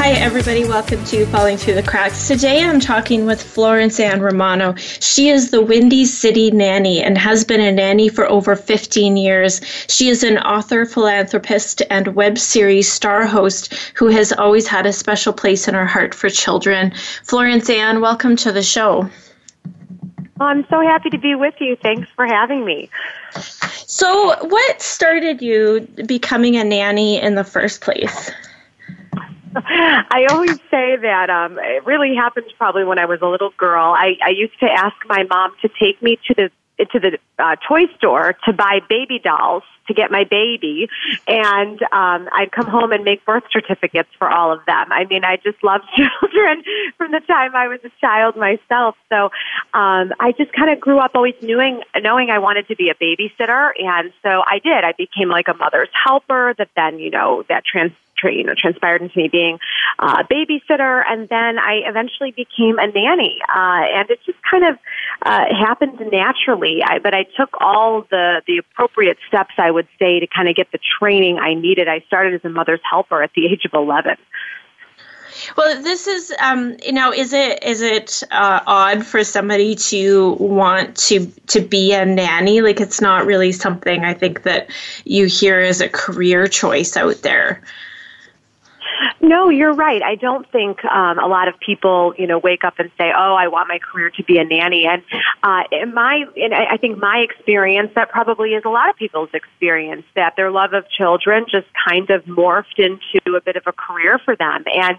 Hi, everybody. Welcome to Falling Through the Cracks. Today I'm talking with Florence Ann Romano. She is the Windy City nanny and has been a nanny for over 15 years. She is an author, philanthropist, and web series star host who has always had a special place in her heart for children. Florence Ann, welcome to the show. I'm so happy to be with you. Thanks for having me. So, what started you becoming a nanny in the first place? I always say that um, it really happened probably when I was a little girl. I, I used to ask my mom to take me to the to the uh, toy store to buy baby dolls to get my baby, and um, I'd come home and make birth certificates for all of them. I mean, I just loved children from the time I was a child myself. So um, I just kind of grew up always knowing knowing I wanted to be a babysitter, and so I did. I became like a mother's helper. That then you know that trans you know, transpired into me being uh, a babysitter, and then I eventually became a nanny. Uh, and it just kind of uh, happened naturally. I, but I took all the the appropriate steps, I would say, to kind of get the training I needed. I started as a mother's helper at the age of eleven. Well, this is, um, you know, is it is it uh, odd for somebody to want to to be a nanny? Like, it's not really something I think that you hear as a career choice out there. No, you're right. I don't think um, a lot of people, you know, wake up and say, "Oh, I want my career to be a nanny." And uh, in my, and I think my experience, that probably is a lot of people's experience, that their love of children just kind of morphed into a bit of a career for them. And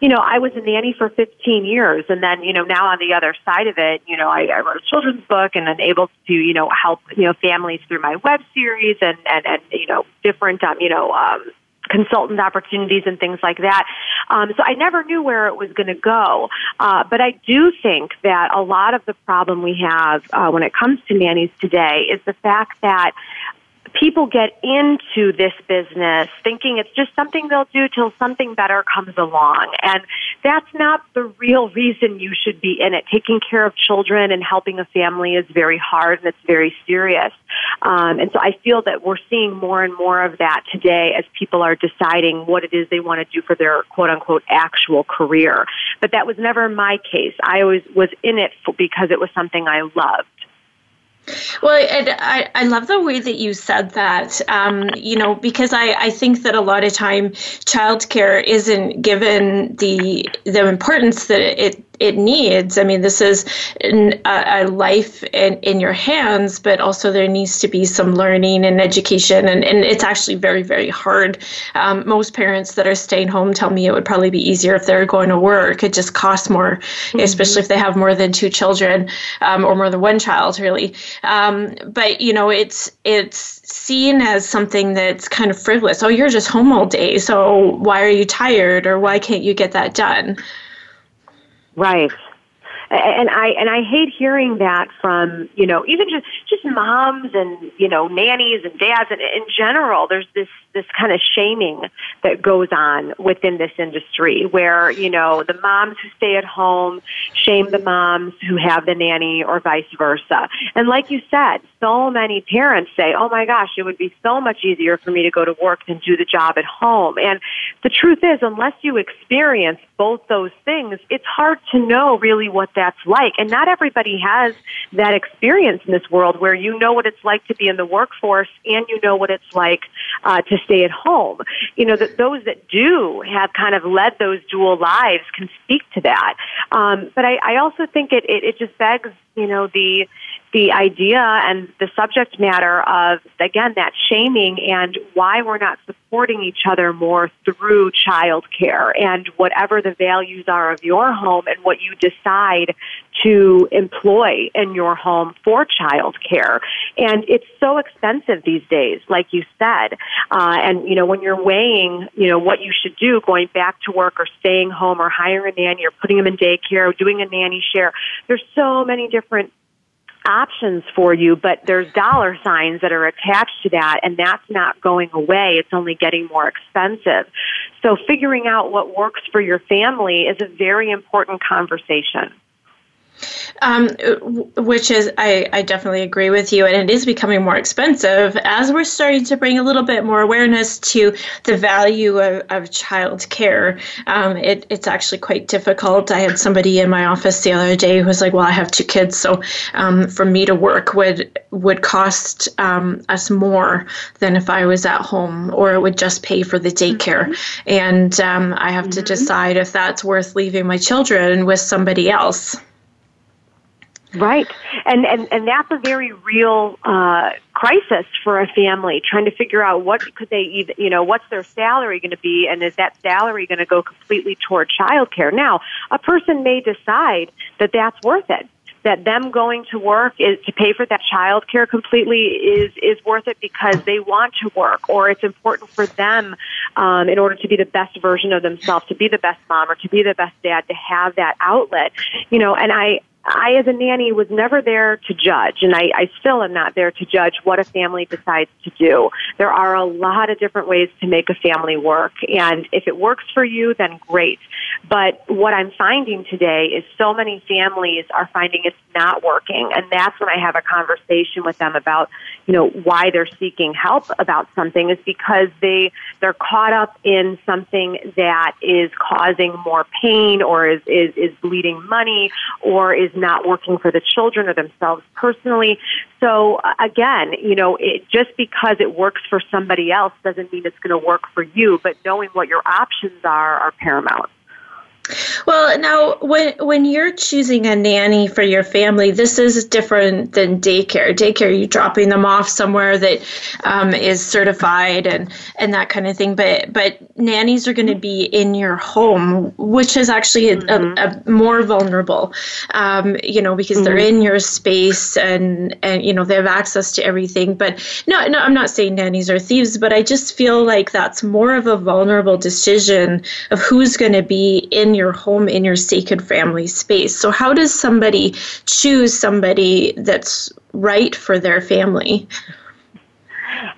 you know, I was a nanny for 15 years, and then you know, now on the other side of it, you know, I, I wrote a children's book and I'm able to, you know, help you know families through my web series and and and you know different um, you know um, consultant opportunities and things like that. Um, so I never knew where it was going to go. Uh, but I do think that a lot of the problem we have uh, when it comes to nannies today is the fact that people get into this business thinking it's just something they'll do till something better comes along. And that's not the real reason you should be in it. Taking care of children and helping a family is very hard and it's very serious. Um, and so I feel that we're seeing more and more of that today as people are deciding what it is they want to do for their quote unquote actual career. But that was never my case. I always was in it because it was something I loved. Well, I, I love the way that you said that, um, you know, because I, I think that a lot of time childcare isn't given the the importance that it it needs. I mean, this is a, a life in, in your hands, but also there needs to be some learning and education. And, and it's actually very, very hard. Um, most parents that are staying home tell me it would probably be easier if they're going to work. It just costs more, mm-hmm. especially if they have more than two children um, or more than one child, really. Um, but, you know, it's, it's, seen as something that's kind of frivolous. Oh, you're just home all day, so why are you tired or why can't you get that done? Right. And I and I hate hearing that from you know even just just moms and you know nannies and dads and in general. There's this this kind of shaming that goes on within this industry where, you know, the moms who stay at home shame the moms who have the nanny or vice versa. And like you said, so many parents say, oh my gosh, it would be so much easier for me to go to work than do the job at home. And the truth is, unless you experience both those things, it's hard to know really what that's like. And not everybody has that experience in this world where you know what it's like to be in the workforce and you know what it's like uh, to stay at home. You know, that those that do have kind of led those dual lives can speak to that. Um, but I, I also think it, it, it just begs, you know, the, the idea and the subject matter of, again, that shaming and why we're not supporting each other more through child care and whatever the values are of your home and what you decide to employ in your home for child care. And it's so expensive these days, like you said. Uh, and, you know, when you're weighing, you know, what you should do, going back to work or staying home or hiring a nanny or putting them in daycare or doing a nanny share, there's so many different options for you, but there's dollar signs that are attached to that, and that's not going away. It's only getting more expensive. So figuring out what works for your family is a very important conversation. Um, which is, I, I definitely agree with you, and it is becoming more expensive as we're starting to bring a little bit more awareness to the value of, of child care. Um, it, it's actually quite difficult. I had somebody in my office the other day who was like, "Well, I have two kids, so um, for me to work would would cost um, us more than if I was at home, or it would just pay for the daycare, mm-hmm. and um, I have mm-hmm. to decide if that's worth leaving my children with somebody else." Right. And, and, and that's a very real, uh, crisis for a family trying to figure out what could they even, you know, what's their salary going to be and is that salary going to go completely toward childcare? Now, a person may decide that that's worth it that them going to work is to pay for that child care completely is is worth it because they want to work or it's important for them um, in order to be the best version of themselves to be the best mom or to be the best dad to have that outlet you know and i I, as a nanny, was never there to judge, and I, I still am not there to judge what a family decides to do. There are a lot of different ways to make a family work, and if it works for you, then great. But what I'm finding today is so many families are finding it's not working, and that's when I have a conversation with them about, you know, why they're seeking help about something is because they they're caught up in something that is causing more pain, or is is, is bleeding money, or is not working for the children or themselves personally. So uh, again, you know, it, just because it works for somebody else doesn't mean it's going to work for you, but knowing what your options are are paramount. Well, now when when you're choosing a nanny for your family, this is different than daycare. Daycare, you're dropping them off somewhere that um, is certified and and that kind of thing. But but nannies are going to be in your home, which is actually a, mm-hmm. a, a more vulnerable, um, you know, because mm-hmm. they're in your space and and you know they have access to everything. But no, no, I'm not saying nannies are thieves, but I just feel like that's more of a vulnerable decision of who's going to be in your home in your sacred family space. So, how does somebody choose somebody that's right for their family?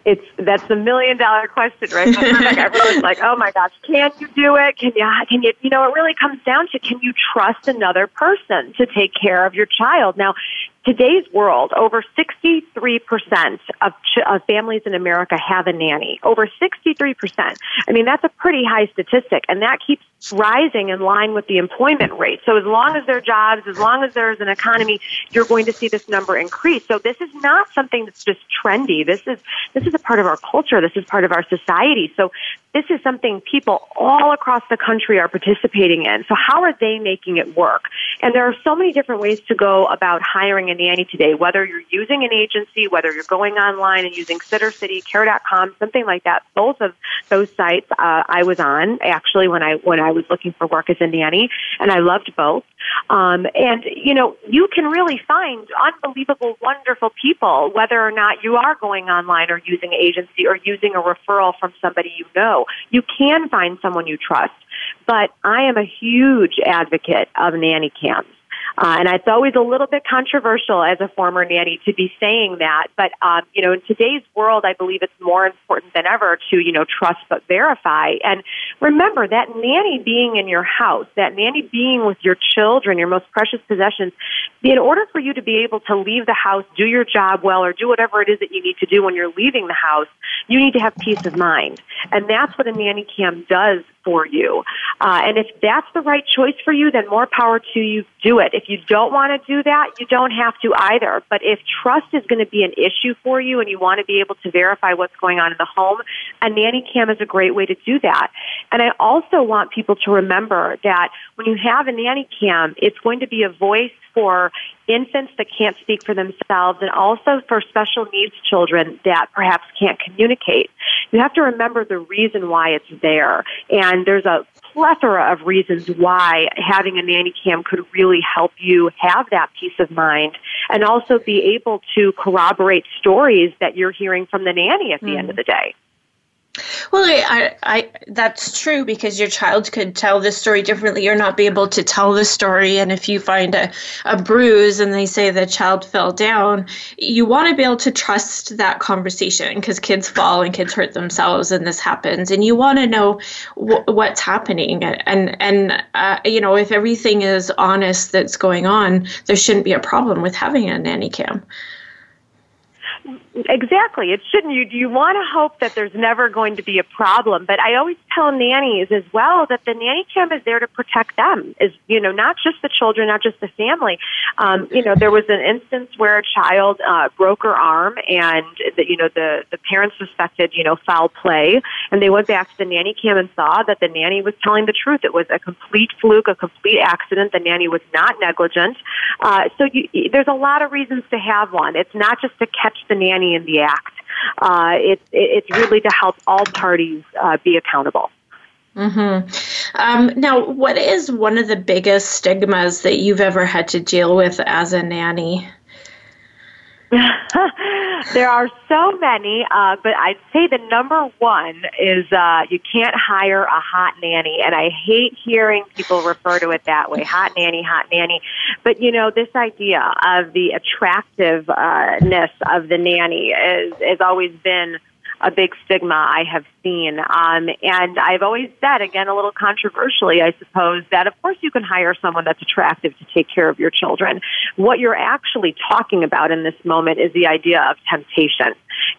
It's that's the million dollar question, right? like everyone's like, "Oh my gosh, can you do it? Can you? Can you? You know, it really comes down to can you trust another person to take care of your child? Now, today's world, over 63% of, ch- of families in America have a nanny. Over 63%. I mean, that's a pretty high statistic, and that keeps rising in line with the employment rate. So as long as there are jobs, as long as there's an economy, you're going to see this number increase. So this is not something that's just trendy. This is, this is a part of our culture. This is part of our society. So this is something people all across the country are participating in. So how are they making it work? And there are so many different ways to go about hiring nanny today, whether you're using an agency, whether you're going online and using Sittercity, Care.com, something like that. Both of those sites uh, I was on actually when I when I was looking for work as a nanny, and I loved both. Um, and you know, you can really find unbelievable, wonderful people, whether or not you are going online or using agency or using a referral from somebody you know. You can find someone you trust. But I am a huge advocate of nanny cams. Uh, and it's always a little bit controversial as a former nanny to be saying that. But, um, you know, in today's world, I believe it's more important than ever to, you know, trust but verify. And remember that nanny being in your house, that nanny being with your children, your most precious possessions, in order for you to be able to leave the house, do your job well, or do whatever it is that you need to do when you're leaving the house, you need to have peace of mind. And that's what a nanny cam does for you. Uh, and if that's the right choice for you, then more power to you. Do it. If you don't want to do that, you don't have to either. But if trust is going to be an issue for you and you want to be able to verify what's going on in the home, a nanny cam is a great way to do that. And I also want people to remember that when you have a nanny cam, it's going to be a voice for infants that can't speak for themselves and also for special needs children that perhaps can't communicate. You have to remember the reason why it's there. And there's a plethora of reasons why having a nanny cam could really help you have that peace of mind and also be able to corroborate stories that you're hearing from the nanny at the mm. end of the day. Well, I, I, that's true because your child could tell the story differently or not be able to tell the story. And if you find a, a bruise and they say the child fell down, you want to be able to trust that conversation because kids fall and kids hurt themselves and this happens. And you want to know w- what's happening. And, and uh, you know, if everything is honest that's going on, there shouldn't be a problem with having a nanny cam. Exactly. It shouldn't. You you want to hope that there's never going to be a problem, but I always tell nannies as well that the nanny cam is there to protect them. Is you know not just the children, not just the family. Um, you know there was an instance where a child uh, broke her arm, and the, you know the the parents suspected you know foul play, and they went back to the nanny cam and saw that the nanny was telling the truth. It was a complete fluke, a complete accident. The nanny was not negligent. Uh, so you, there's a lot of reasons to have one. It's not just to catch the nanny nanny in the act. Uh, it, it's really to help all parties uh, be accountable. Mm-hmm. Um, now, what is one of the biggest stigmas that you've ever had to deal with as a nanny? there are so many, uh, but I'd say the number one is uh, you can't hire a hot nanny, and I hate hearing people refer to it that way, hot nanny, hot nanny. But you know, this idea of the attractiveness of the nanny is has always been a big stigma I have seen. Um, and I've always said, again, a little controversially, I suppose, that of course you can hire someone that's attractive to take care of your children. What you're actually talking about in this moment is the idea of temptation.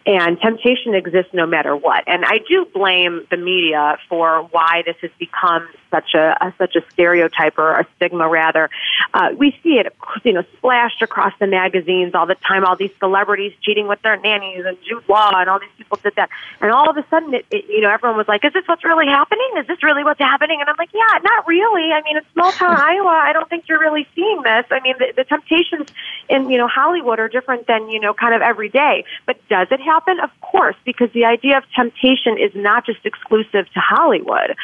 And temptation exists no matter what. And I do blame the media for why this has become such a, a such a stereotype or a stigma rather. Uh, we see it, you know, splashed across the magazines all the time. All these celebrities cheating with their nannies and Jude Law and all these people did that. And all of a sudden, it, it, you know, everyone was like, "Is this what's really happening? Is this really what's happening?" And I'm like, "Yeah, not really. I mean, in small town Iowa, I don't think you're really seeing this. I mean, the, the temptations in you know Hollywood are different than you know kind of every day. But does it happen? Of course, because the idea of temptation is not just exclusive to Hollywood.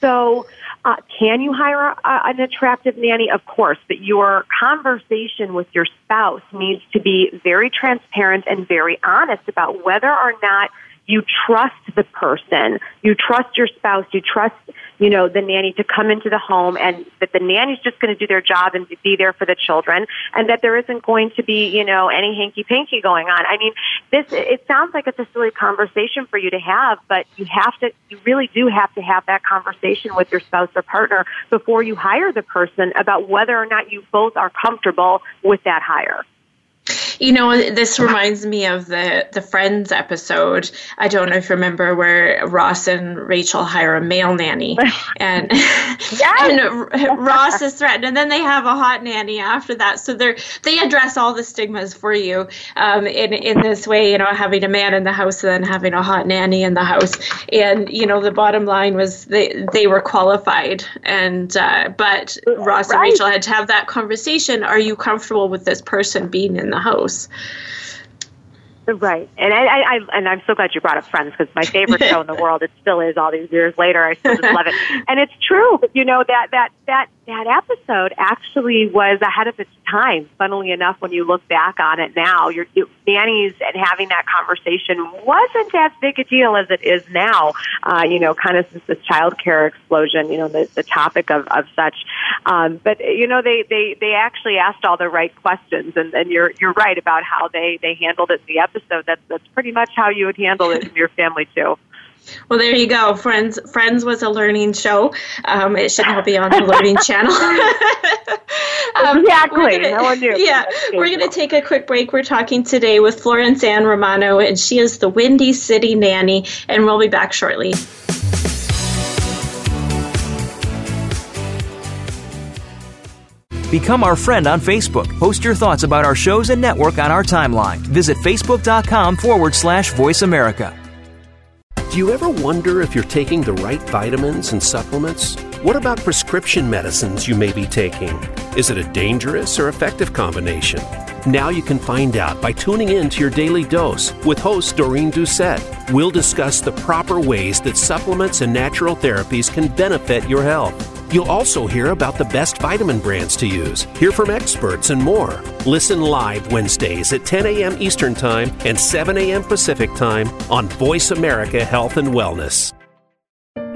So, uh, can you hire a, an attractive nanny? Of course, but your conversation with your spouse needs to be very transparent and very honest about whether or not you trust the person, you trust your spouse, you trust, you know, the nanny to come into the home and that the nanny's just going to do their job and be there for the children and that there isn't going to be, you know, any hanky panky going on. I mean, this, it sounds like it's a silly conversation for you to have, but you have to, you really do have to have that conversation with your spouse or partner before you hire the person about whether or not you both are comfortable with that hire. You know, this reminds me of the the Friends episode. I don't know if you remember where Ross and Rachel hire a male nanny, and and Ross is threatened, and then they have a hot nanny after that. So they they address all the stigmas for you um, in in this way. You know, having a man in the house and then having a hot nanny in the house, and you know, the bottom line was they they were qualified, and uh, but Ross right. and Rachel had to have that conversation. Are you comfortable with this person being in the house? Close. Right, and I, I, and I'm so glad you brought up Friends because my favorite show in the world. It still is all these years later. I still just love it, and it's true. You know that that that that episode actually was ahead of its time. Funnily enough, when you look back on it now, your nannies and having that conversation wasn't as big a deal as it is now. Uh, you know, kind of since this child care explosion, you know, the, the topic of, of such. Um, but you know, they, they they actually asked all the right questions, and, and you're you're right about how they they handled it in the episode. That's that's pretty much how you would handle it in your family too. Well, there you go. Friends Friends was a learning show. Um, it should now be on the Learning Channel. um, exactly. Gonna, no one knew. Yeah, we're going to take a quick break. We're talking today with Florence Ann Romano, and she is the Windy City Nanny, and we'll be back shortly. Become our friend on Facebook. Post your thoughts about our shows and network on our timeline. Visit facebook.com forward slash voice America. Do you ever wonder if you're taking the right vitamins and supplements? What about prescription medicines you may be taking? Is it a dangerous or effective combination? Now you can find out by tuning in to your daily dose with host Doreen Doucette. We'll discuss the proper ways that supplements and natural therapies can benefit your health. You'll also hear about the best vitamin brands to use, hear from experts, and more. Listen live Wednesdays at 10 a.m. Eastern Time and 7 a.m. Pacific Time on Voice America Health and Wellness.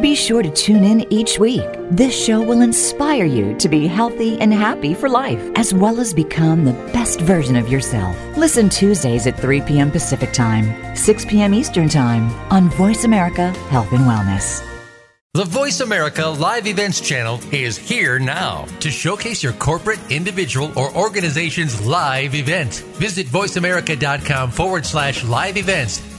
be sure to tune in each week. This show will inspire you to be healthy and happy for life, as well as become the best version of yourself. Listen Tuesdays at 3 p.m. Pacific Time, 6 p.m. Eastern Time on Voice America Health and Wellness. The Voice America Live Events channel is here now to showcase your corporate, individual, or organization's live event. Visit voiceamerica.com forward slash live events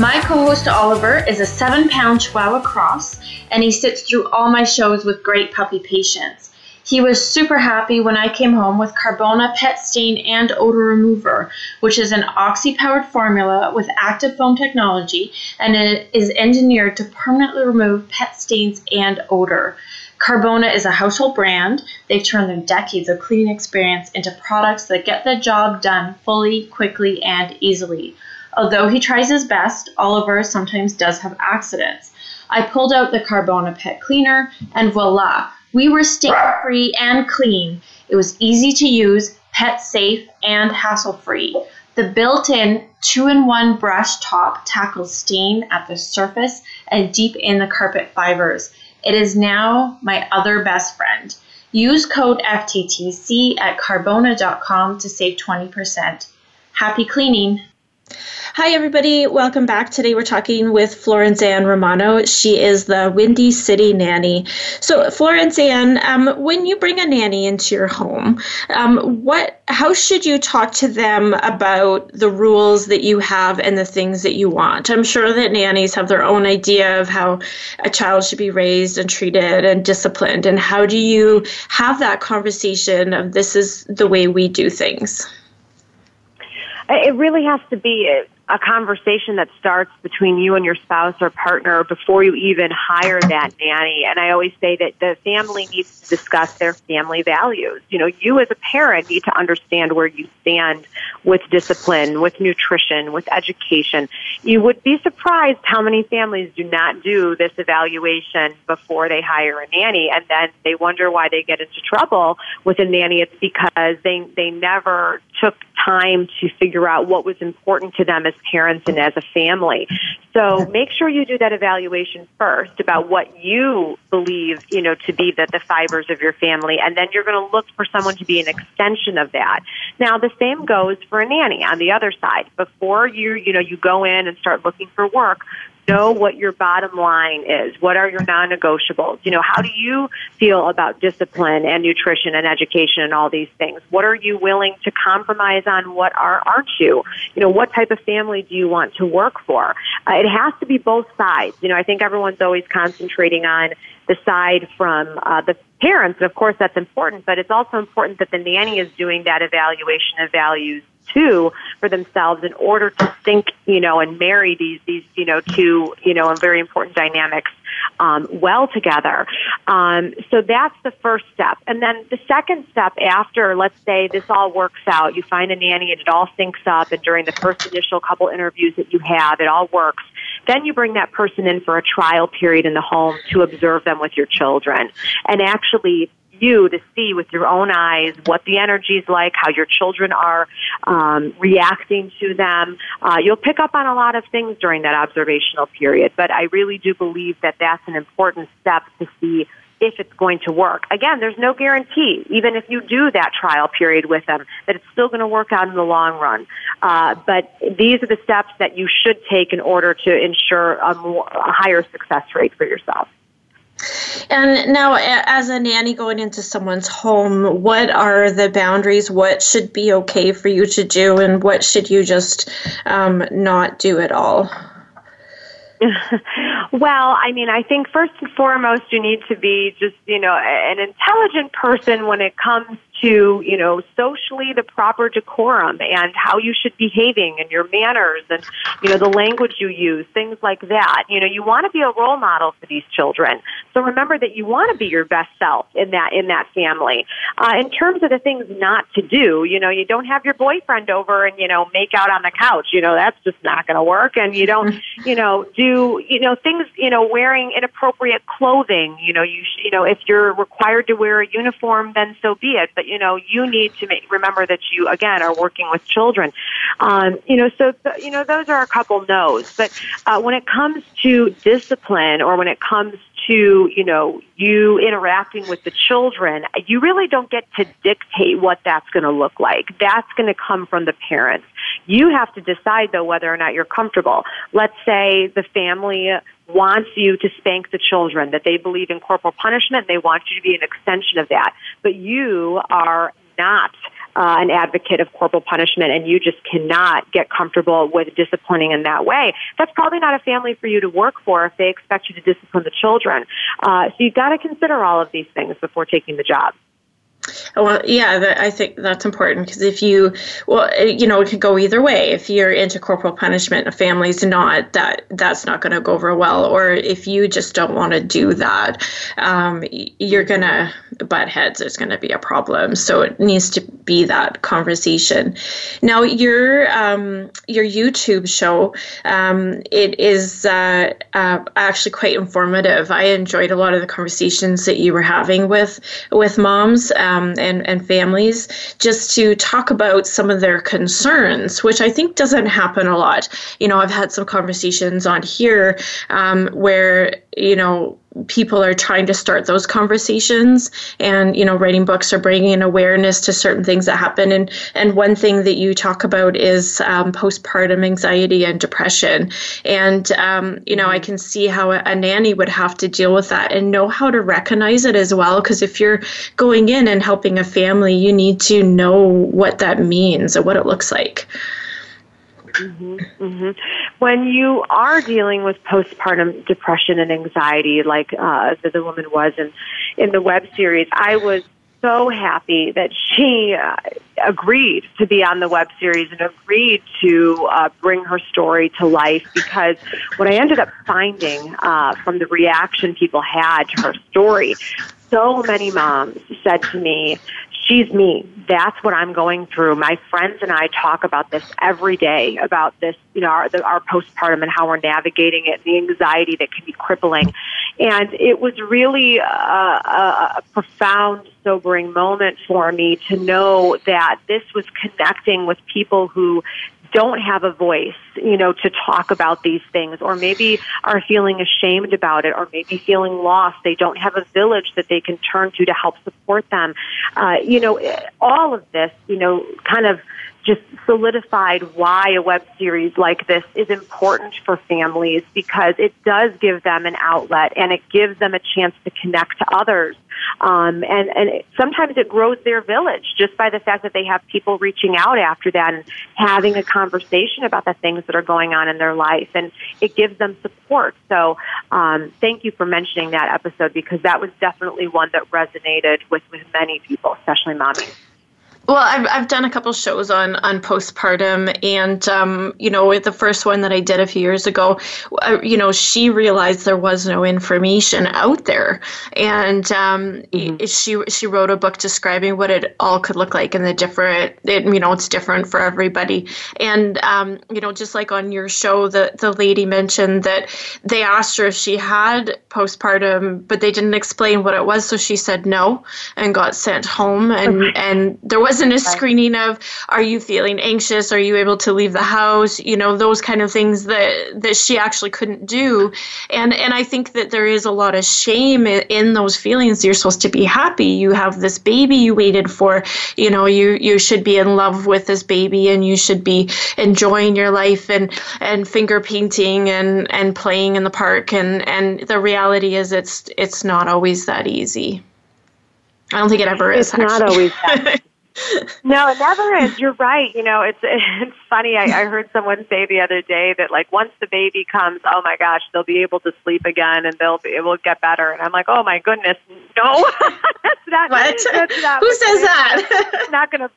My co host Oliver is a seven pound Chihuahua cross, and he sits through all my shows with great puppy patience. He was super happy when I came home with Carbona Pet Stain and Odor Remover, which is an oxy powered formula with active foam technology and it is engineered to permanently remove pet stains and odor. Carbona is a household brand. They've turned their decades of cleaning experience into products that get the job done fully, quickly, and easily. Although he tries his best, Oliver sometimes does have accidents. I pulled out the Carbona Pet Cleaner, and voila, we were stain free and clean. It was easy to use, pet safe, and hassle free. The built in two in one brush top tackles stain at the surface and deep in the carpet fibers. It is now my other best friend. Use code FTTC at carbona.com to save 20%. Happy cleaning! Hi, everybody. Welcome back. Today we're talking with Florence Ann Romano. She is the Windy City Nanny. So, Florence Ann, um, when you bring a nanny into your home, um, what, how should you talk to them about the rules that you have and the things that you want? I'm sure that nannies have their own idea of how a child should be raised and treated and disciplined. And how do you have that conversation of this is the way we do things? It really has to be a conversation that starts between you and your spouse or partner before you even hire that nanny. And I always say that the family needs to discuss their family values. You know, you as a parent need to understand where you stand with discipline, with nutrition, with education. You would be surprised how many families do not do this evaluation before they hire a nanny and then they wonder why they get into trouble with a nanny. It's because they, they never took time to figure out what was important to them as parents and as a family. So make sure you do that evaluation first about what you believe, you know, to be the, the fibers of your family, and then you're going to look for someone to be an extension of that. Now, the same goes for a nanny on the other side. Before you, you know, you go in and start looking for work, know what your bottom line is. What are your non-negotiables? You know, how do you feel about discipline and nutrition and education and all these things? What are you willing to compromise on? What are, aren't you? You know, what type of family do you want to work for? Uh, it has to be both sides. You know, I think everyone's always concentrating on the side from uh, the parents, and of course that's important, but it's also important that the nanny is doing that evaluation of values too for themselves in order to think, you know, and marry these these you know two you know very important dynamics um, well together. Um, so that's the first step, and then the second step after, let's say this all works out, you find a nanny and it all syncs up, and during the first initial couple interviews that you have, it all works. Then you bring that person in for a trial period in the home to observe them with your children and actually you to see with your own eyes what the energy is like, how your children are um, reacting to them. Uh, you'll pick up on a lot of things during that observational period, but I really do believe that that's an important step to see if it's going to work. Again, there's no guarantee, even if you do that trial period with them, that it's still going to work out in the long run. Uh, but these are the steps that you should take in order to ensure a, more, a higher success rate for yourself. And now, as a nanny going into someone's home, what are the boundaries? What should be okay for you to do, and what should you just um, not do at all? well, I mean, I think first and foremost, you need to be just, you know, an intelligent person when it comes to, you know, socially the proper decorum and how you should be behaving and your manners and, you know, the language you use, things like that. You know, you want to be a role model for these children. So remember that you want to be your best self in that, in that family. Uh, in terms of the things not to do, you know, you don't have your boyfriend over and, you know, make out on the couch. You know, that's just not going to work. And you don't, you know, do, you know, things, you know, wearing inappropriate clothing. You know, you, sh- you know, if you're required to wear a uniform, then so be it. But, you know, you need to make, remember that you, again, are working with children. Um, you know, so, th- you know, those are a couple no's. But uh, when it comes to discipline or when it comes to, you know, you interacting with the children, you really don't get to dictate what that's going to look like. That's going to come from the parents. You have to decide though whether or not you're comfortable. Let's say the family wants you to spank the children, that they believe in corporal punishment, they want you to be an extension of that. But you are not uh, an advocate of corporal punishment and you just cannot get comfortable with disciplining in that way, that's probably not a family for you to work for if they expect you to discipline the children. Uh, so you've got to consider all of these things before taking the job. Well, yeah, that, I think that's important because if you, well, you know, it could go either way. If you're into corporal punishment, a family's not, that that's not going to go over well. Or if you just don't want to do that, um, you're to butt heads. It's going to be a problem. So it needs to be that conversation. Now, your um, your YouTube show, um, it is uh, uh, actually quite informative. I enjoyed a lot of the conversations that you were having with with moms. Um, and, and families just to talk about some of their concerns, which I think doesn't happen a lot. You know, I've had some conversations on here um, where, you know, people are trying to start those conversations. And you know writing books are bringing an awareness to certain things that happen. And and one thing that you talk about is um, postpartum anxiety and depression. And um, you know i can see how a, a, nanny would have to deal with that and know how to recognize it as well. Because if you're going in and helping a family you need to know what that means and what it looks like Mm-hmm, mm-hmm. When you are dealing with postpartum depression and anxiety, like uh, the, the woman was in in the web series, I was so happy that she uh, agreed to be on the web series and agreed to uh, bring her story to life because what I ended up finding uh, from the reaction people had to her story, so many moms said to me, she's me. That's what I'm going through. My friends and I talk about this every day about this, you know, our, the, our postpartum and how we're navigating it, the anxiety that can be crippling. And it was really a, a, a profound, sobering moment for me to know that this was connecting with people who don't have a voice, you know, to talk about these things, or maybe are feeling ashamed about it, or maybe feeling lost. They don't have a village that they can turn to to help support them. Uh, you know, all of this, you know, kind of just solidified why a web series like this is important for families because it does give them an outlet and it gives them a chance to connect to others. Um, and and it, sometimes it grows their village just by the fact that they have people reaching out after that and having a conversation about the things that are going on in their life, and it gives them support. So, um, thank you for mentioning that episode because that was definitely one that resonated with with many people, especially mommies. Well, I've, I've done a couple shows on, on postpartum, and um, you know, with the first one that I did a few years ago, uh, you know, she realized there was no information out there, and um, mm-hmm. she she wrote a book describing what it all could look like and the different, it, you know, it's different for everybody, and um, you know, just like on your show, the the lady mentioned that they asked her if she had postpartum, but they didn't explain what it was, so she said no and got sent home, and and there was wasn't a screening of are you feeling anxious? Are you able to leave the house? You know those kind of things that that she actually couldn't do. And and i think that there is a lot of shame in, those feelings. You're supposed to be happy. You have this baby you waited for. You know you you should be in love with this baby and you should be enjoying your life and and finger painting and and playing in the park. And and the reality is it's it's not always that easy. I don't think it ever is. It's actually. not always that. no, it never is. You're right. You know, it's it's funny. I, I heard someone say the other day that like once the baby comes, oh my gosh, they'll be able to sleep again and they'll be, it will get better. And I'm like, oh my goodness, no, that's not. What? That's not Who says that? not to.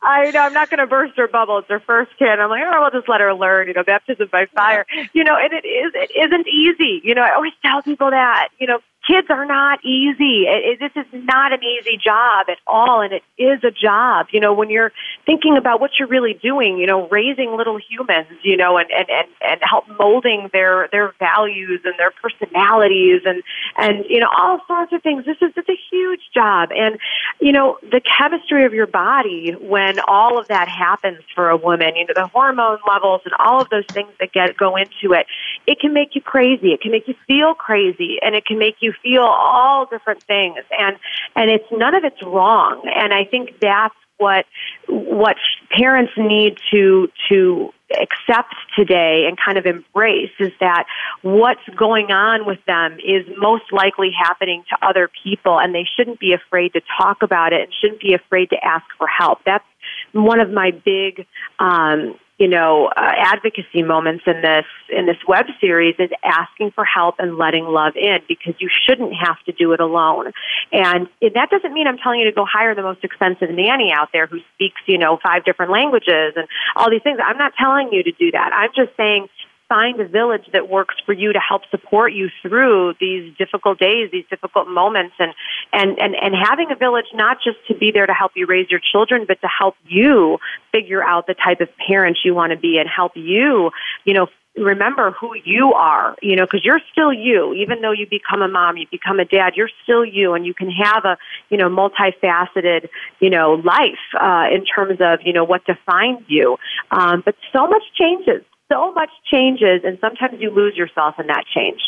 I know I'm not going to burst her bubble. It's her first kid. I'm like, oh, we'll just let her learn. You know, baptism by fire. You know, and it is. It isn't easy. You know, I always tell people that. You know, kids are not easy. It, it, this is not an easy job at all, and it is a job. You know, when you're thinking about what you're really doing, you know, raising little humans, you know, and and and, and help molding their their values and their personalities and and you know all sorts of things. This is it's a huge job, and you know the chemistry of your body when all of that happens for a woman. You know, the hormone levels and all of those things that get go into it. It can make you crazy. It can make you feel crazy, and it can make you feel all different things and and it's none of it's wrong. And i think that's what what parents need to to accept today and kind of embrace is that what's going on with them is most likely happening to other people and they shouldn't be afraid to talk about it and shouldn't be afraid to ask for help. That's one of my big um, you know, uh, advocacy moments in this in this web series is asking for help and letting love in because you shouldn't have to do it alone. And that doesn't mean I'm telling you to go hire the most expensive nanny out there who speaks, you know, five different languages and all these things. I'm not telling you to do that. I'm just saying find a village that works for you to help support you through these difficult days, these difficult moments, and and and and having a village not just to be there to help you raise your children, but to help you figure out the type of parent you want to be and help you, you know, remember who you are, you know, because you're still you. Even though you become a mom, you become a dad, you're still you, and you can have a, you know, multifaceted, you know, life uh, in terms of, you know, what defines you. Um, but so much changes so much changes, and sometimes you lose yourself in that change.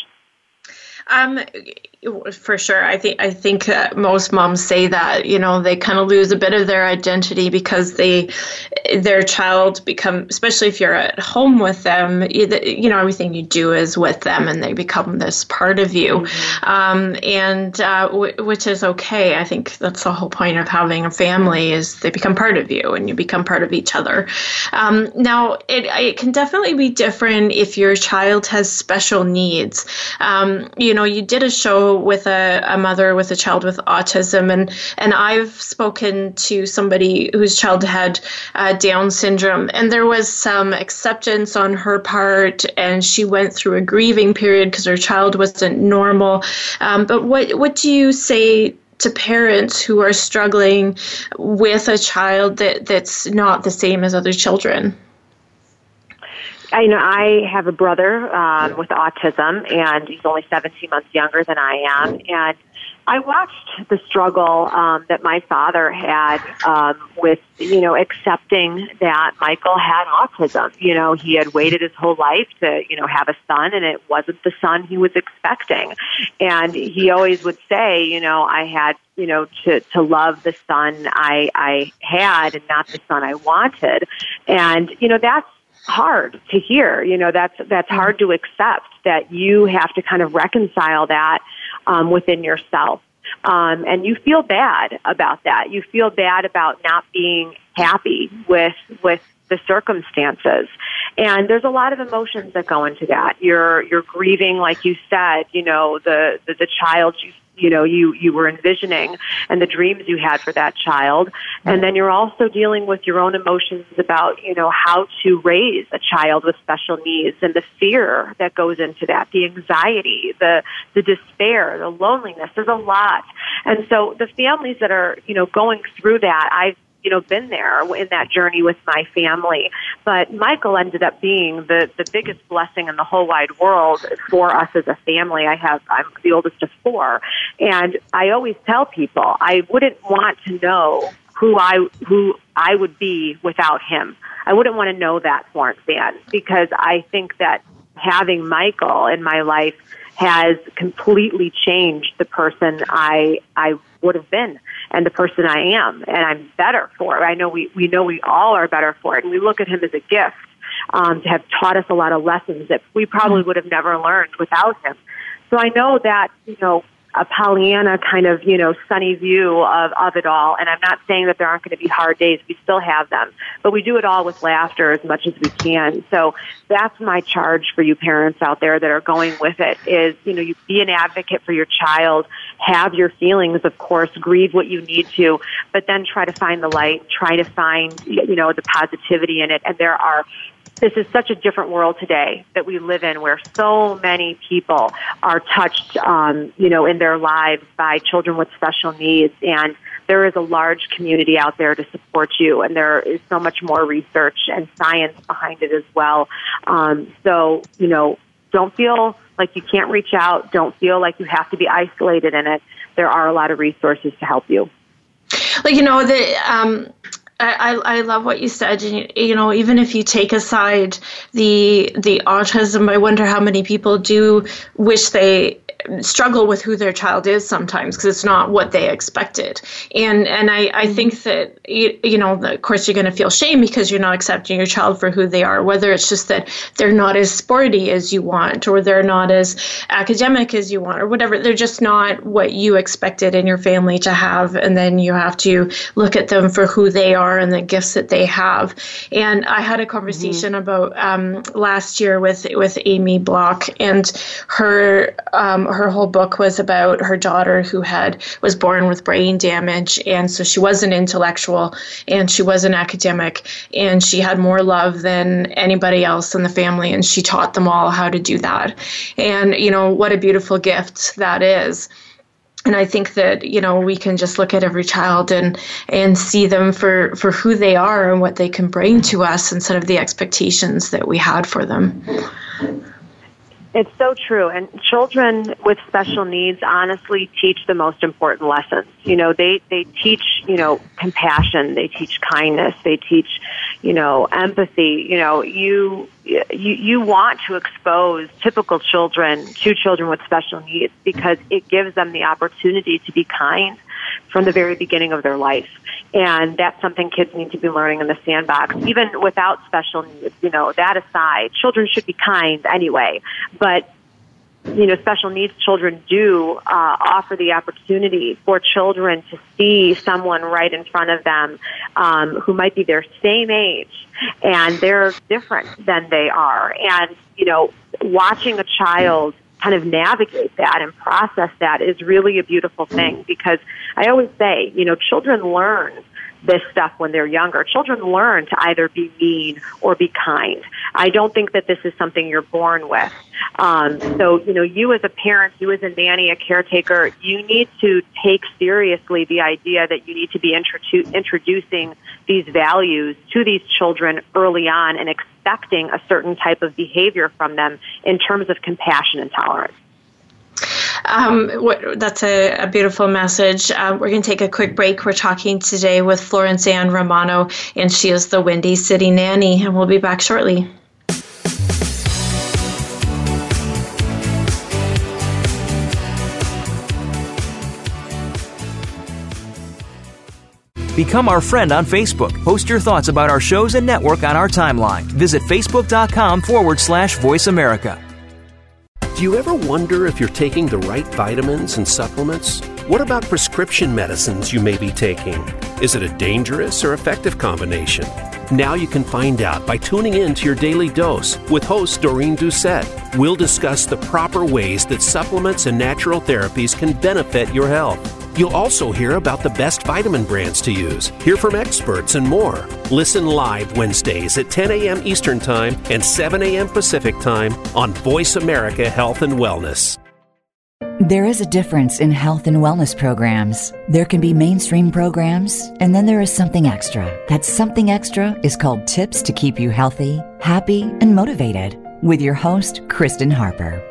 Um, for sure. I think I think most moms say that you know they kind of lose a bit of their identity because they their child become especially if you're at home with them you, you know everything you do is with them and they become this part of you mm-hmm. um, and uh, w- which is okay. I think that's the whole point of having a family is they become part of you and you become part of each other. Um, now it it can definitely be different if your child has special needs. Um, you you know, you did a show with a, a mother with a child with autism, and and I've spoken to somebody whose child had uh, Down syndrome, and there was some acceptance on her part, and she went through a grieving period because her child wasn't normal. Um, but what what do you say to parents who are struggling with a child that, that's not the same as other children? I, you know, I have a brother um, with autism, and he's only 17 months younger than I am. And I watched the struggle um, that my father had um, with, you know, accepting that Michael had autism. You know, he had waited his whole life to, you know, have a son, and it wasn't the son he was expecting. And he always would say, you know, I had, you know, to to love the son I I had, and not the son I wanted. And you know, that's hard to hear. You know, that's that's hard to accept that you have to kind of reconcile that um, within yourself. Um, and you feel bad about that. You feel bad about not being happy with with the circumstances. And there's a lot of emotions that go into that. You're you're grieving, like you said, you know, the the, the child you you know you you were envisioning and the dreams you had for that child. And then you're also dealing with your own emotions about you know how to raise a child with special needs and the fear that goes into that the anxiety the the despair the loneliness. There's a lot. And so the families that are you know going through that i've you know, been there in that journey with my family. But Michael ended up being the, the biggest blessing in the whole wide world for us as a family. I have, I'm the oldest of four. And I always tell people I wouldn't want to know who I, who I would be without him. I wouldn't want to know that, Florence Ann, because I think that having Michael in my life has completely changed the person I I would have been and the person I am, and I'm better for it. I know we we know we all are better for it, and we look at him as a gift um, to have taught us a lot of lessons that we probably would have never learned without him. So I know that you know a Pollyanna kind of, you know, sunny view of, of it all. And I'm not saying that there aren't going to be hard days. We still have them, but we do it all with laughter as much as we can. So that's my charge for you parents out there that are going with it is, you know, you be an advocate for your child, have your feelings, of course, grieve what you need to, but then try to find the light, try to find, you know, the positivity in it. And there are this is such a different world today that we live in where so many people are touched, um, you know, in their lives by children with special needs. And there is a large community out there to support you. And there is so much more research and science behind it as well. Um, so, you know, don't feel like you can't reach out. Don't feel like you have to be isolated in it. There are a lot of resources to help you. Like, you know, the, um, I, I love what you said. You know, even if you take aside the the autism, I wonder how many people do wish they struggle with who their child is sometimes because it's not what they expected. And and I, I mm-hmm. think that you, you know of course you're going to feel shame because you're not accepting your child for who they are. Whether it's just that they're not as sporty as you want, or they're not as academic as you want, or whatever. They're just not what you expected in your family to have, and then you have to look at them for who they are and the gifts that they have. And I had a conversation mm-hmm. about um, last year with with Amy Block and her. Um, her whole book was about her daughter who had was born with brain damage and so she was an intellectual and she was an academic and she had more love than anybody else in the family and she taught them all how to do that and you know what a beautiful gift that is and I think that you know we can just look at every child and and see them for for who they are and what they can bring to us instead of the expectations that we had for them. It's so true. And children with special needs honestly teach the most important lessons. You know, they, they teach, you know, compassion, they teach kindness, they teach, you know, empathy. You know, you, you, you want to expose typical children to children with special needs because it gives them the opportunity to be kind from the very beginning of their life. And that's something kids need to be learning in the sandbox, even without special needs. You know, that aside, children should be kind anyway. But you know, special needs children do uh, offer the opportunity for children to see someone right in front of them um, who might be their same age and they're different than they are. And you know, watching a child kind of navigate that and process that is really a beautiful thing because I always say, you know, children learn this stuff when they're younger. Children learn to either be mean or be kind. I don't think that this is something you're born with. Um, so, you know, you as a parent, you as a nanny, a caretaker, you need to take seriously the idea that you need to be introdu- introducing these values to these children early on and expecting a certain type of behavior from them in terms of compassion and tolerance. Um, what, that's a, a, beautiful message. Um, we're going to take a quick break. We're talking today with Florence Ann Romano, and she is the Windy City Nanny, and we'll be back shortly. Become our friend on Facebook. Post your thoughts about our shows and network on our timeline. Visit facebook.com forward slash voice America. Do you ever wonder if you're taking the right vitamins and supplements? What about prescription medicines you may be taking? Is it a dangerous or effective combination? Now you can find out by tuning in to your daily dose with host Doreen Doucette. We'll discuss the proper ways that supplements and natural therapies can benefit your health. You'll also hear about the best vitamin brands to use, hear from experts, and more. Listen live Wednesdays at 10 a.m. Eastern Time and 7 a.m. Pacific Time on Voice America Health and Wellness. There is a difference in health and wellness programs. There can be mainstream programs, and then there is something extra. That something extra is called Tips to Keep You Healthy, Happy, and Motivated with your host, Kristen Harper.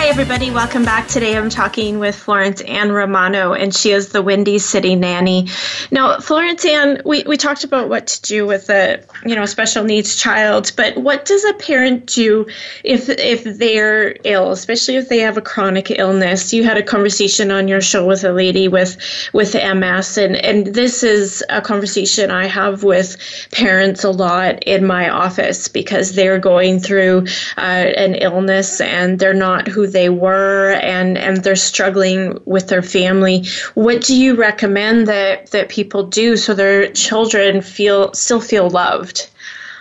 Hi, everybody. Welcome back. Today I'm talking with Florence Ann Romano, and she is the Windy City Nanny. Now, Florence Ann, we, we talked about what to do with a you know special needs child, but what does a parent do if if they're ill, especially if they have a chronic illness? You had a conversation on your show with a lady with with MS, and and this is a conversation I have with parents a lot in my office because they're going through uh, an illness and they're not who they were and and they're struggling with their family. What do you recommend that that people do so their children feel still feel loved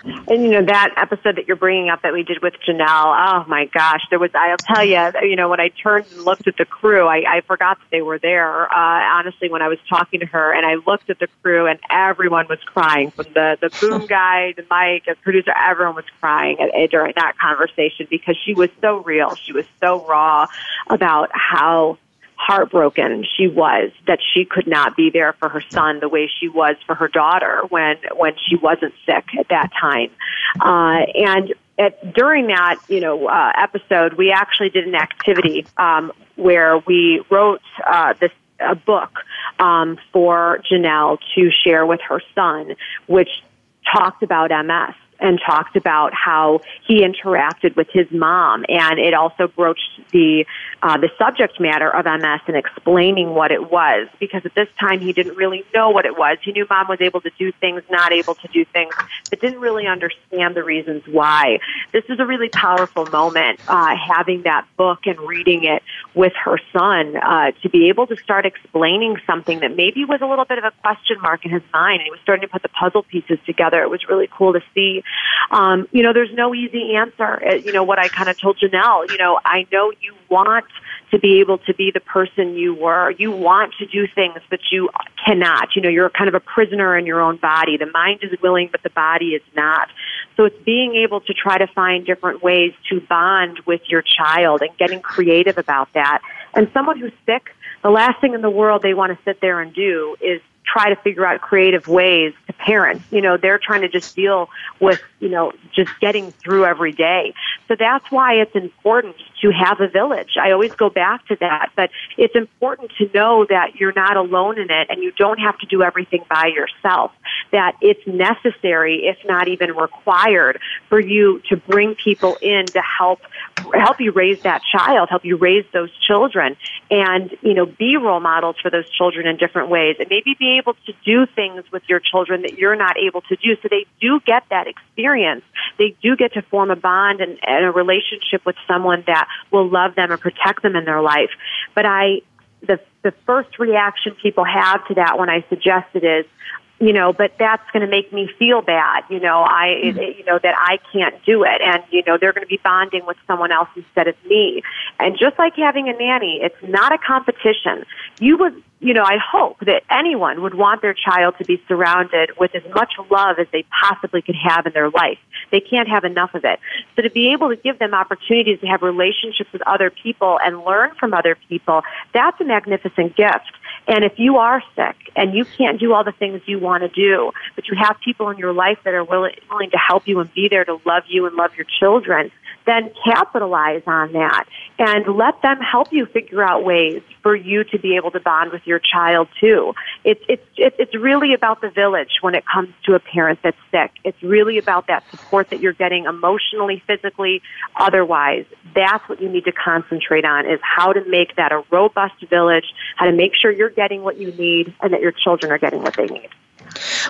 And you know that episode that you're bringing up that we did with Janelle. Oh my gosh, there was. I'll tell you. You know, when I turned and looked at the crew, I, I forgot that they were there. Uh, honestly, when I was talking to her, and I looked at the crew, and everyone was crying. From the the boom guy, the mic, the producer, everyone was crying during that conversation because she was so real. She was so raw about how heartbroken she was that she could not be there for her son the way she was for her daughter when when she wasn't sick at that time. Uh and at, during that you know uh, episode we actually did an activity um where we wrote uh this a book um for Janelle to share with her son which talked about MS and talked about how he interacted with his mom, and it also broached the uh, the subject matter of MS and explaining what it was. Because at this time he didn't really know what it was. He knew mom was able to do things, not able to do things, but didn't really understand the reasons why. This is a really powerful moment, uh, having that book and reading it with her son uh, to be able to start explaining something that maybe was a little bit of a question mark in his mind, and he was starting to put the puzzle pieces together. It was really cool to see um, you know, there's no easy answer. Uh, you know, what I kind of told Janelle, you know, I know you want to be able to be the person you were. You want to do things, but you cannot. You know, you're kind of a prisoner in your own body. The mind is willing, but the body is not. So it's being able to try to find different ways to bond with your child and getting creative about that. And someone who's sick, the last thing in the world they want to sit there and do is try to figure out creative ways to parent. You know, they're trying to just deal with, you know, just getting through every day. So that's why it's important to have a village. I always go back to that, but it's important to know that you're not alone in it and you don't have to do everything by yourself. That it's necessary, if not even required, for you to bring people in to help help you raise that child, help you raise those children, and you know be role models for those children in different ways, and maybe be able to do things with your children that you're not able to do. So they do get that experience. They do get to form a bond and, and a relationship with someone that will love them and protect them in their life. But I, the the first reaction people have to that when I suggest it is, you know, but that's going to make me feel bad, you know, I, mm-hmm. you know, that I can't do it. And, you know, they're going to be bonding with someone else instead of me. And just like having a nanny, it's not a competition. You would, you know, I hope that anyone would want their child to be surrounded with as much love as they possibly could have in their life. They can't have enough of it. So to be able to give them opportunities to have relationships with other people and learn from other people, that's a magnificent gift. And if you are sick and you can't do all the things you want to do, but you have people in your life that are willing, willing to help you and be there to love you and love your children, then capitalize on that and let them help you figure out ways for you to be able to bond with your child too. It's it's it's really about the village when it comes to a parent that's sick. It's really about that support that you're getting emotionally, physically, otherwise. That's what you need to concentrate on is how to make that a robust village, how to make sure you're getting what you need and that your children are getting what they need.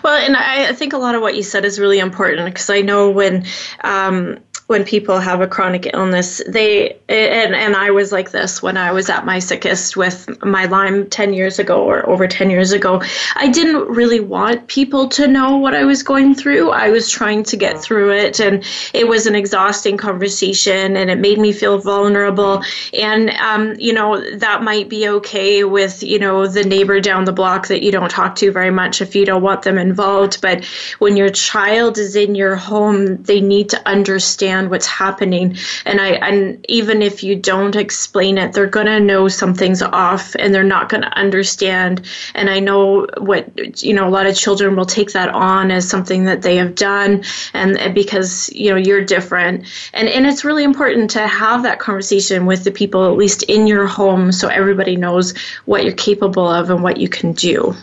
Well, and I think a lot of what you said is really important because I know when um, when people have a chronic illness they and and I was like this when I was at my sickest with my Lyme 10 years ago or over 10 years ago. I didn't really want people to know what I was going through. I was trying to get through it and it was an exhausting conversation and it made me feel vulnerable. And um, you know that might be okay with you know the neighbor down the block that you don't talk to very much if you don't want them involved. But when your child is in your home they need to understand understand what's happening. And i and even if you don't explain it they're going to know something's off and they're not going to understand. And i know what you know a lot of children will take that on as something that they have done and because you know you're different. And and it's really important to have that conversation with the people at least in your home so everybody knows what you're capable of and what you can do.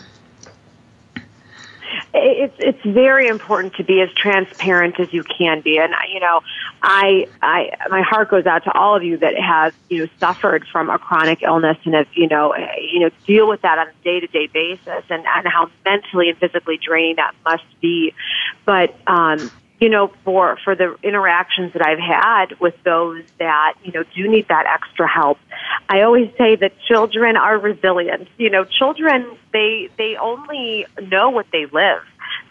It's it's very important to be as transparent as you can be. And you know i i my heart goes out to all of you that have you know suffered from a chronic illness and have you know you know deal with that on a day to day basis and and how mentally and physically draining that must be but um you know, for, for the interactions that I've had with those that, you know, do need that extra help, I always say that children are resilient. You know, children, they, they only know what they live.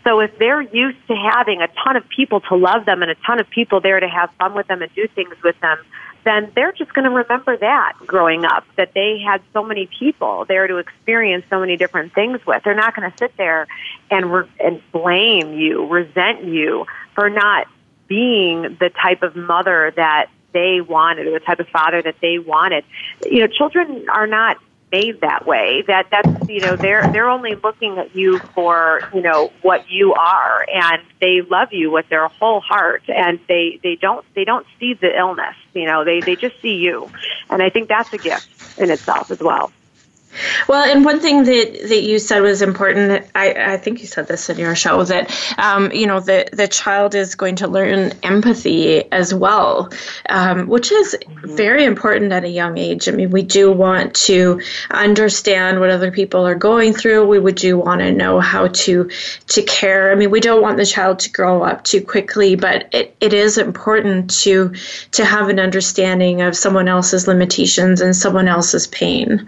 So if they're used to having a ton of people to love them and a ton of people there to have fun with them and do things with them, then they're just going to remember that growing up, that they had so many people there to experience so many different things with. They're not going to sit there and, re- and blame you, resent you for not being the type of mother that they wanted or the type of father that they wanted. You know, children are not made that way. That that's you know they're they're only looking at you for you know what you are, and they love you with their whole heart, and they they don't they don't see the illness. You know they they just see you, and I think that's a gift in itself as well. Well, and one thing that, that you said was important. I, I think you said this in your show that um, you know the the child is going to learn empathy as well, um, which is very important at a young age. I mean, we do want to understand what other people are going through. We would do want to know how to to care. I mean, we don't want the child to grow up too quickly, but it, it is important to to have an understanding of someone else's limitations and someone else's pain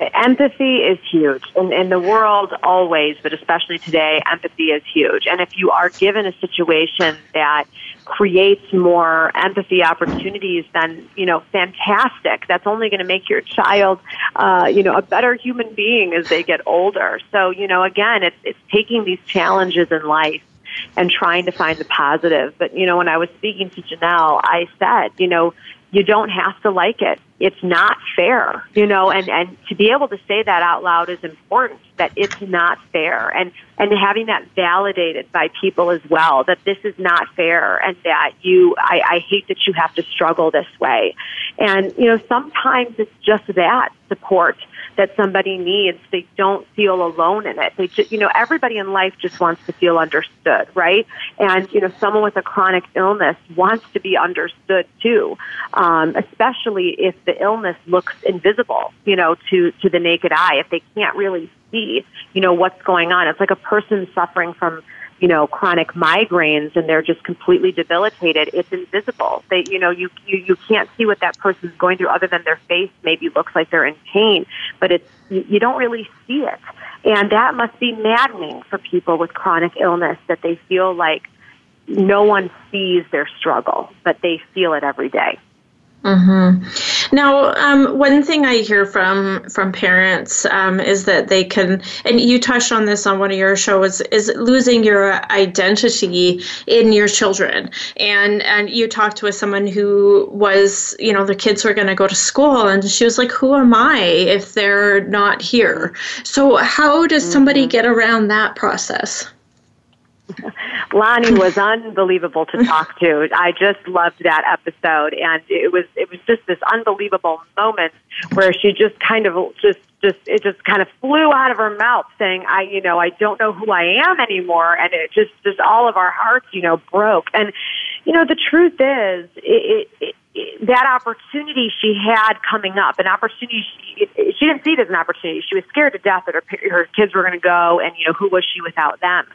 empathy is huge. In, in the world, always, but especially today, empathy is huge. And if you are given a situation that creates more empathy opportunities, then, you know, fantastic. That's only going to make your child, uh, you know, a better human being as they get older. So, you know, again, it's, it's taking these challenges in life and trying to find the positive. But, you know, when I was speaking to Janelle, I said, you know, you don't have to like it. It's not fair, you know, and, and to be able to say that out loud is important, that it's not fair and, and having that validated by people as well, that this is not fair and that you, I, I hate that you have to struggle this way. And, you know, sometimes it's just that support that somebody needs. They don't feel alone in it. They just, you know, everybody in life just wants to feel understood, right? And, you know, someone with a chronic illness wants to be understood too, um, especially if the illness looks invisible, you know, to, to the naked eye, if they can't really see, you know, what's going on. It's like a person suffering from you know, chronic migraines and they're just completely debilitated, it's invisible. They, you know, you, you, you can't see what that person's going through other than their face maybe looks like they're in pain, but it's, you, you don't really see it. And that must be maddening for people with chronic illness that they feel like no one sees their struggle, but they feel it every day. Mm-hmm. Now, um, one thing I hear from from parents um, is that they can, and you touched on this on one of your shows, is losing your identity in your children. And and you talked with someone who was, you know, the kids were going to go to school, and she was like, "Who am I if they're not here?" So, how does somebody mm-hmm. get around that process? Lonnie was unbelievable to talk to. I just loved that episode, and it was it was just this unbelievable moment where she just kind of just just it just kind of flew out of her mouth, saying, "I you know I don't know who I am anymore," and it just just all of our hearts you know broke. And you know the truth is, it, it, it that opportunity she had coming up, an opportunity she, she didn't see it as an opportunity. She was scared to death that her her kids were going to go, and you know who was she without them?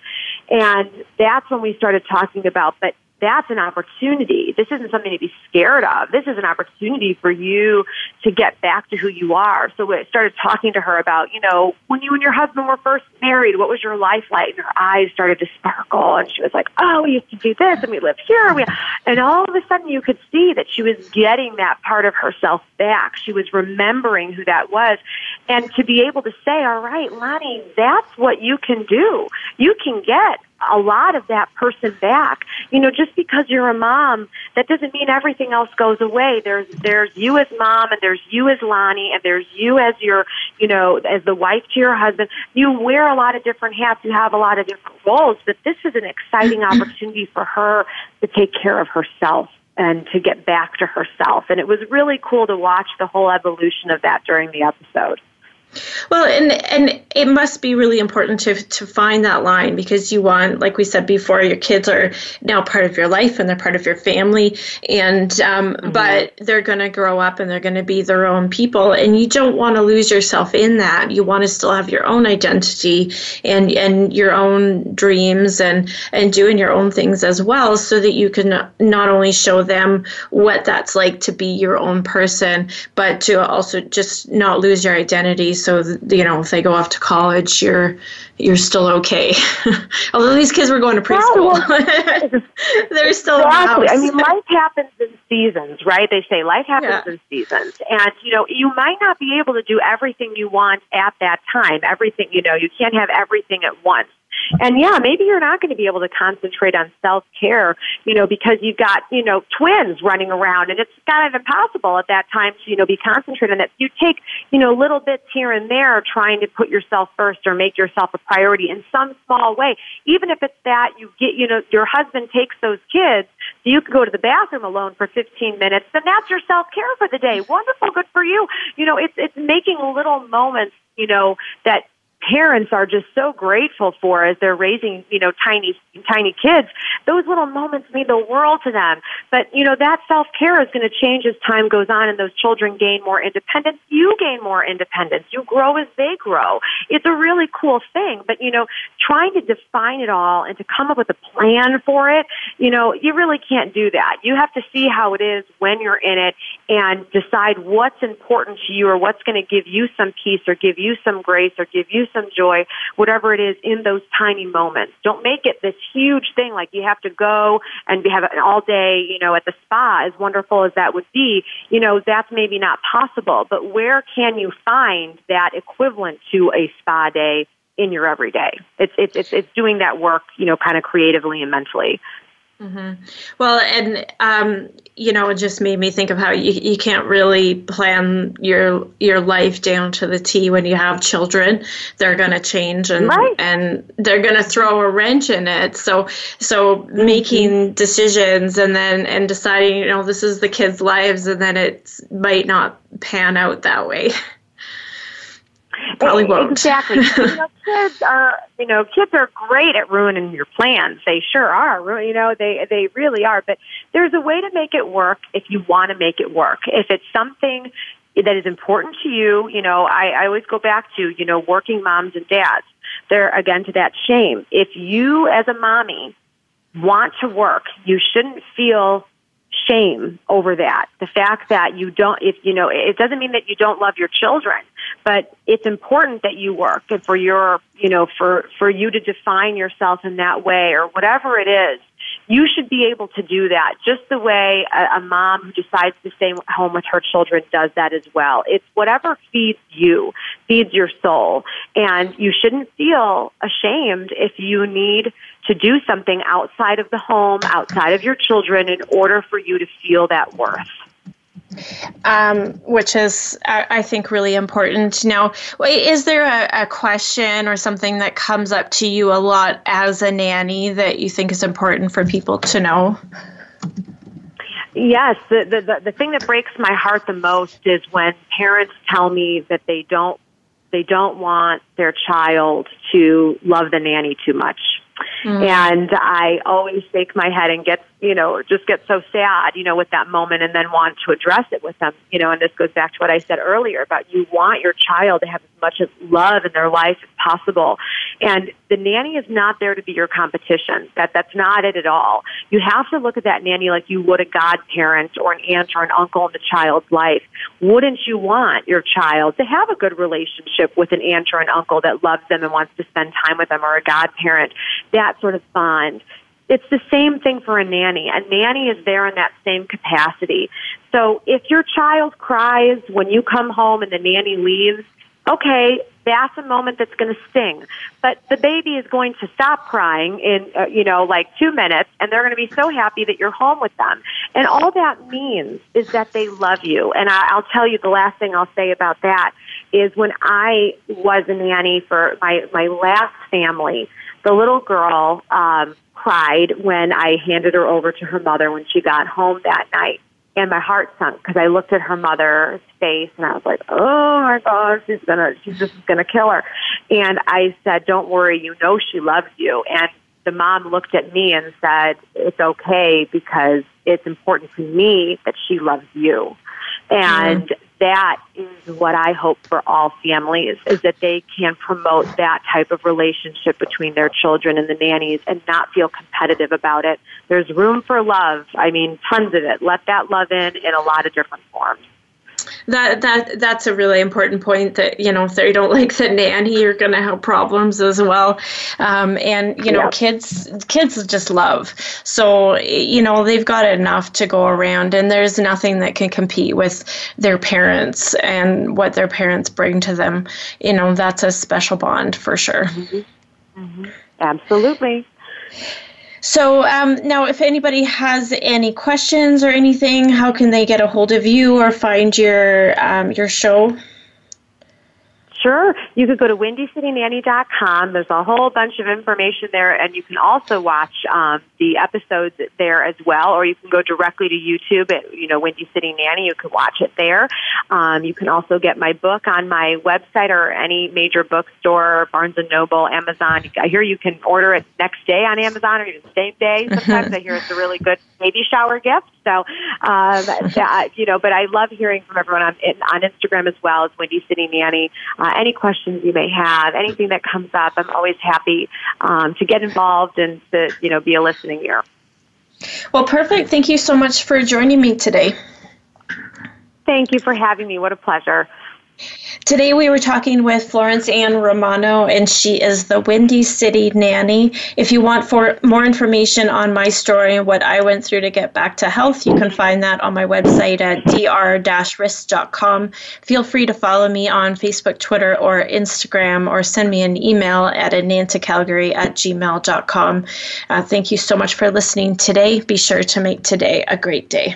And that's when we started talking about, but that's an opportunity. This isn't something to be scared of. This is an opportunity for you to get back to who you are. So I started talking to her about, you know, when you and your husband were first married, what was your life like? And her eyes started to sparkle and she was like, oh, we used to do this and we lived here. We, and all of a sudden you could see that she was getting that part of herself back. She was remembering who that was. And to be able to say, all right, Lonnie, that's what you can do. You can get a lot of that person back. You know, just because you're a mom, that doesn't mean everything else goes away. There's there's you as mom, and there's you as Lonnie, and there's you as your, you know, as the wife to your husband. You wear a lot of different hats. You have a lot of different roles, but this is an exciting opportunity for her to take care of herself and to get back to herself. And it was really cool to watch the whole evolution of that during the episode. Well, and and it must be really important to to find that line because you want, like we said before, your kids are now part of your life and they're part of your family, and um, mm-hmm. but they're going to grow up and they're going to be their own people, and you don't want to lose yourself in that. You want to still have your own identity and and your own dreams and and doing your own things as well, so that you can not only show them what that's like to be your own person, but to also just not lose your identity so you know if they go off to college you're you're still okay. Although these kids were going to preschool. they're still exactly. i mean life happens in seasons right? They say life happens yeah. in seasons. And you know you might not be able to do everything you want at that time everything you know you can't have everything at once and yeah, maybe you're not going to be able to concentrate on self care, you know, because you've got, you know, twins running around and it's kind of impossible at that time to, you know, be concentrated on that. You take, you know, little bits here and there trying to put yourself first or make yourself a priority in some small way. Even if it's that you get, you know, your husband takes those kids so you can go to the bathroom alone for 15 minutes, then that's your self care for the day. Wonderful, good for you. You know, it's, it's making little moments, you know, that parents are just so grateful for as they're raising, you know, tiny, tiny kids. Those little moments mean the world to them. But, you know, that self-care is going to change as time goes on and those children gain more independence. You gain more independence. You grow as they grow. It's a really cool thing. But, you know, trying to define it all and to come up with a plan for it, you know, you really can't do that. You have to see how it is when you're in it and decide what's important to you or what's going to give you some peace or give you some grace or give you some joy, whatever it is in those tiny moments. Don't make it this huge thing like you have to go and be have an all day, you know, at the spa, as wonderful as that would be. You know, that's maybe not possible, but where can you find that equivalent to a spa day in your everyday? It's, it's, it's, it's doing that work, you know, kind of creatively and mentally. Mm-hmm. Well, and um, you know, it just made me think of how you, you can't really plan your your life down to the T when you have children. They're going to change and right. and they're going to throw a wrench in it. So so mm-hmm. making decisions and then and deciding, you know, this is the kids' lives, and then it might not pan out that way. Probably won't. Exactly. you know, kids are, you know, kids are great at ruining your plans. They sure are. You know, they they really are. But there's a way to make it work if you want to make it work. If it's something that is important to you, you know, I, I always go back to, you know, working moms and dads. They're again to that shame. If you as a mommy want to work, you shouldn't feel shame over that. The fact that you don't, if you know, it doesn't mean that you don't love your children, but it's important that you work and for your, you know, for, for you to define yourself in that way or whatever it is. You should be able to do that just the way a, a mom who decides to stay home with her children does that as well. It's whatever feeds you, feeds your soul. And you shouldn't feel ashamed if you need to do something outside of the home, outside of your children, in order for you to feel that worth. Um, which is, I think, really important. Now, is there a, a, question or something that comes up to you a lot as a nanny that you think is important for people to know? Yes, the, the, the thing that breaks my heart the most is when parents tell me that they don't they don't want their child to love the nanny too much. Mm-hmm. And I always shake my head and get, you know, just get so sad, you know, with that moment and then want to address it with them, you know, and this goes back to what I said earlier about you want your child to have as much love in their life as possible. And the nanny is not there to be your competition. That, that's not it at all. You have to look at that nanny like you would a godparent or an aunt or an uncle in the child's life. Wouldn't you want your child to have a good relationship with an aunt or an uncle that loves them and wants to spend time with them or a godparent? that sort of bond. It's the same thing for a nanny. A nanny is there in that same capacity. So if your child cries when you come home and the nanny leaves, okay, that's a moment that's going to sting. But the baby is going to stop crying in, uh, you know, like two minutes, and they're going to be so happy that you're home with them. And all that means is that they love you. And I, I'll tell you the last thing I'll say about that is when I was a nanny for my, my last family, the little girl um, cried when I handed her over to her mother when she got home that night. And my heart sunk because I looked at her mother's face and I was like, "Oh my gosh, she's gonna, she's just gonna kill her." And I said, "Don't worry, you know she loves you." And the mom looked at me and said, "It's okay because it's important to me that she loves you." And that is what I hope for all families is that they can promote that type of relationship between their children and the nannies and not feel competitive about it. There's room for love. I mean, tons of it. Let that love in in a lot of different forms. That that that's a really important point. That you know, if they don't like the nanny, you're going to have problems as well. Um, and you know, yeah. kids kids just love. So you know, they've got enough to go around, and there's nothing that can compete with their parents and what their parents bring to them. You know, that's a special bond for sure. Mm-hmm. Mm-hmm. Absolutely. So um, now, if anybody has any questions or anything, how can they get a hold of you or find your um, your show? Sure. You could go to windycitynanny.com. There's a whole bunch of information there, and you can also watch um, the episodes there as well, or you can go directly to YouTube at, you know, Windy City Nanny. You can watch it there. Um, you can also get my book on my website or any major bookstore, Barnes & Noble, Amazon. I hear you can order it next day on Amazon or even same day. Sometimes I hear it's a really good baby shower gift. So, um, that, you know, but I love hearing from everyone on, on Instagram as well as Windy City Nanny. Uh, any questions you may have, anything that comes up, I'm always happy um, to get involved and to, you know, be a listening ear. Well, perfect. Thank you so much for joining me today. Thank you for having me. What a pleasure. Today we were talking with Florence Ann Romano, and she is the Windy City Nanny. If you want for more information on my story and what I went through to get back to health, you can find that on my website at dr-risk.com. Feel free to follow me on Facebook, Twitter, or Instagram, or send me an email at anantacalgary at gmail.com. Uh, thank you so much for listening today. Be sure to make today a great day.